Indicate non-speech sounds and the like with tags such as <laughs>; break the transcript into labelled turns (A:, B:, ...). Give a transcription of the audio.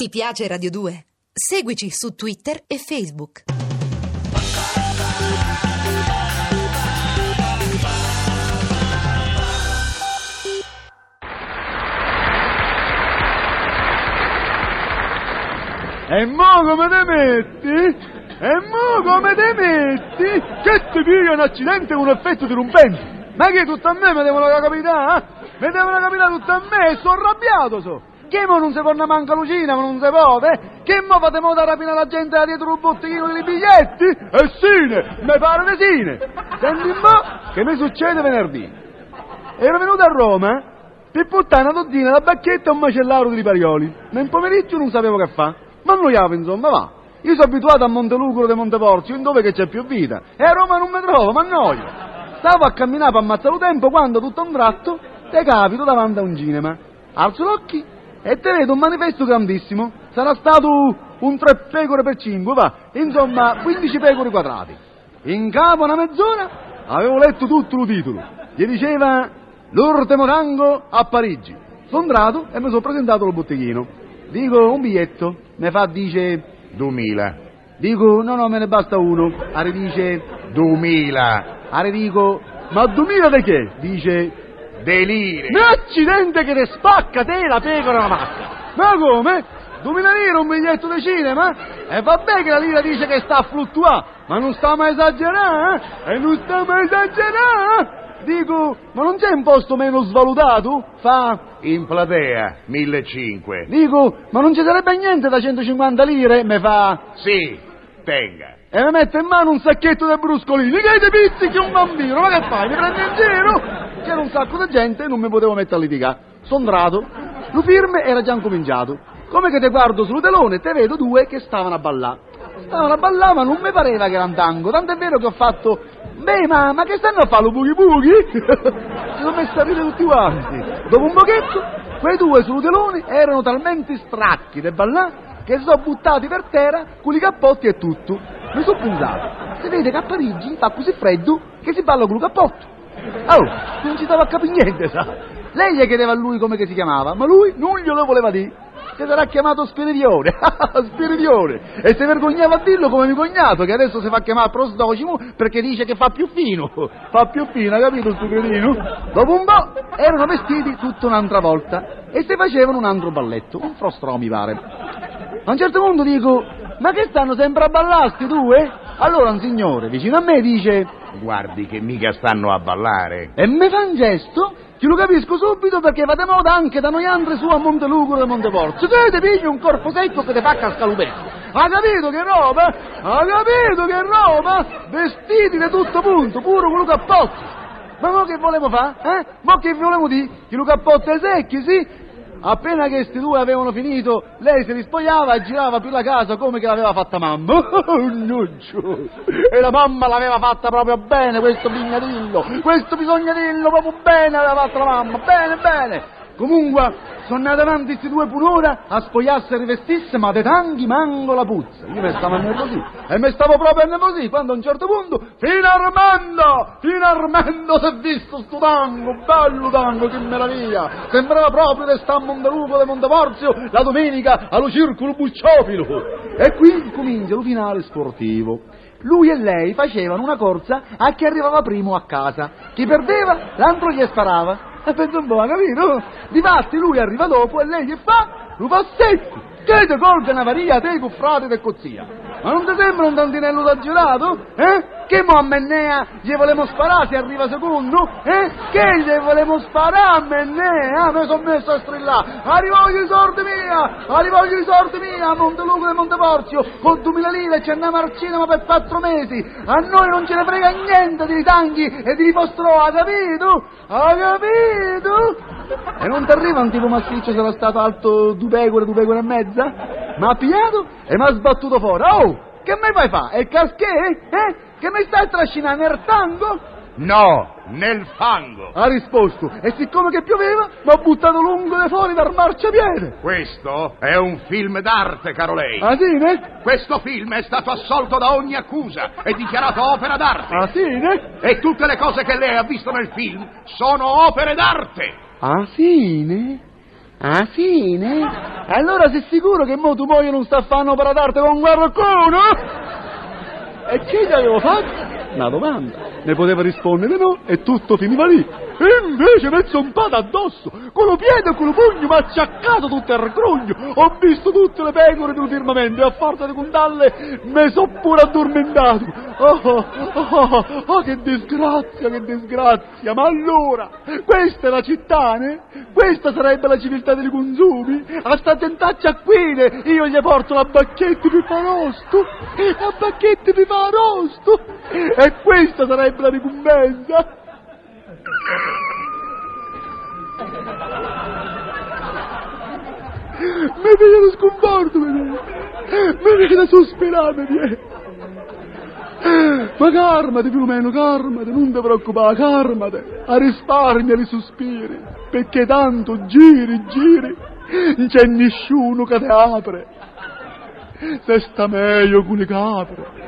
A: Ti piace Radio 2? Seguici su Twitter e Facebook.
B: E mo come te metti? E mo come te metti? Che ti piglia un accidente con un effetto dirompente? Ma che tutto a me mi devono capitare? Eh? Mi devono capitare tutto a me e sono arrabbiato so. Che mo non si può manca Lucina, ma non si può, eh? Che mo fate mo da rapina la gente da dietro un botteghino di biglietti? E sine, mi pare di sine. Senti un po' che mi succede venerdì. Ero venuto a Roma per portare una dozzina da bacchetta e un macellario di riparioli. Nel pomeriggio non sapevo che fa. Ma annoiavo, insomma, va. Io sono abituato a Montelucro di Monteporzio, in dove c'è più vita. E a Roma non mi trovo, ma annoio. Stavo a camminare per ammazzare il tempo quando tutto a un tratto te capito davanti a un cinema. Alzo gli occhi e te vedo un manifesto grandissimo. Sarà stato un tre pecore per cinque, va. Insomma, 15 pecore quadrati. In capo a una mezz'ora avevo letto tutto il titolo. Gli diceva L'Urte Morango a Parigi. Sono entrato e mi sono presentato al botteghino. Dico un biglietto, mi fa dice
C: 2000.
B: Dico no no me ne basta uno. Are dice
C: 2000.
B: Are dico ma 2000 di che? Dice
C: Deliri.
B: Ma accidente che te spacca te la pecora la macchina! Ma come? 2000 lire un biglietto di cinema? E vabbè che la lira dice che sta a fluttuare, ma non sta mai esagerando, eh? E non sta mai esagerando! Dico, ma non c'è un posto meno svalutato? Fa,
C: In platea 1500.
B: dico, ma non ci sarebbe niente da 150 lire? Me fa,
C: Sì, tenga.
B: e mi mette in mano un sacchetto di bruscolini, che ti pizzichi un bambino, ma che fai? Mi prendi in giro? C'era un sacco di gente e non mi potevo mettere a litigare. Sono entrato, lo firme era già incominciato. Come che te guardo sul telone te vedo due che stavano a ballare. Stavano a ballare ma non mi pareva che era un tango, tanto è vero che ho fatto, beh ma, ma che stanno a fare lo bughi <laughs> bughi? si sono messi a ridere tutti quanti. Dopo un pochetto, quei due sul telone erano talmente stracchi di ballare che si sono buttati per terra con i cappotti e tutto. Mi sono pensato, si vede che a Parigi fa così freddo che si balla con il cappotto. Allora, non ci stava a capire niente, sa. Lei gli chiedeva a lui come si chiamava, ma lui non glielo voleva dire. Si sarà chiamato Spiridione, <laughs> Spiridione, e si vergognava a dirlo come mio cognato, che adesso si fa chiamare Prosdocimo perché dice che fa più fino, <laughs> fa più fino, hai capito sto cretino? Dopo un po' erano vestiti tutta un'altra volta e si facevano un altro balletto, un frostro mi pare. A un certo punto dico, ma che stanno sempre a ballare sti due? Allora un signore vicino a me dice,
C: Guardi che mica stanno a ballare.
B: e mi fa un gesto che lo capisco subito perché va di moda anche da noi altri su a Montelucro e Monteporzio. Che ti pigli un corpo secco che ti fa cascalupetto. Ha capito che roba? Ha capito che roba? Vestiti di tutto punto, pure con lo cappotto. Ma mo che volevo fare? Eh? Mo che volevo dire? Che lo cappotto è secchi, sì? Appena che questi due avevano finito, lei si rispogliava e girava più la casa come che l'aveva fatta mamma. <laughs> E la mamma l'aveva fatta proprio bene, questo bignadillo. Questo bisognadillo proprio bene aveva fatto la mamma. Bene, bene. Comunque, sono andati avanti questi due un'ora a spogliarsi e rivestirsi, ma de tanghi manco la puzza. Io mi stavo nervosì. E mi stavo proprio nervosì quando a un certo punto, fino Armando si è visto sto tango, bello tango, che meraviglia. Sembrava proprio di sta a Montelupo di Monteporzio la domenica allo circolo Bucciofilo. E qui comincia il finale sportivo. Lui e lei facevano una corsa a chi arrivava primo a casa. Chi perdeva, l'altro gli sparava. E pensa un po', capito? Difatti lui arriva dopo e lei gli fa, secco. Che ti colga una varia te con frate e cozzia. Ma non ti sembra un tantinello da gelato? Eh? Che mo a Mennea gli volemo sparare se arriva secondo? Eh? Che gli volemo sparare a Mennea? Mi sono messo a strillare. Arrivoglio i sordi mia! Arrivoglio i sordi mia! A Monteluco e Monteporzio, con 2000 lire ci andiamo al cinema per quattro mesi. A noi non ce ne frega niente di tanghi e di postro, ha capito? Ha capito? Non ti arriva un tipo massiccio se era stato alto due pecore, due pecore e mezza? Ma ha pigliato e mi ha sbattuto fuori. Oh, che mi fai fa? E casché? Eh? Che mi stai trascinando nel tango?
C: No, nel fango.
B: Ha risposto. E siccome che pioveva, mi ha buttato lungo di fuori dal marciapiede.
C: Questo è un film d'arte, caro lei.
B: Ah sì, ne?
C: Questo film è stato assolto da ogni accusa e dichiarato opera d'arte.
B: Ah sì, ne?
C: E tutte le cose che lei ha visto nel film sono opere d'arte.
B: Ah sì, ne? Ah, fine? Allora sei sicuro che mo tu moglie non sta a fare per d'arte con qualcuno? E che gli avevo fatto? Una domanda. Ne poteva rispondere no e tutto finiva lì. E invece mi è zompato addosso, con lo piede e con lo pugno mi ha acciaccato tutto il grugno. Ho visto tutte le pecore del firmamento e a forza di contarle mi sono pure addormentato. Oh, oh, oh, oh, che disgrazia, che disgrazia. Ma allora, questa è la città, ne? Questa sarebbe la civiltà dei consumi? A sta tentaccia qui io gli porto la bacchetta di farosto, la bacchetta di farosto. E questa sarebbe la ricompensa. Mi viene lo sconforto, mi viene. Da sospirare, mi viene. Ma calmati, Filomeno, calmati, non ti preoccupare, calmati. A risparmia i sospiri, perché tanto giri, giri, non c'è nessuno che ti apre. Se sta meglio con le capre.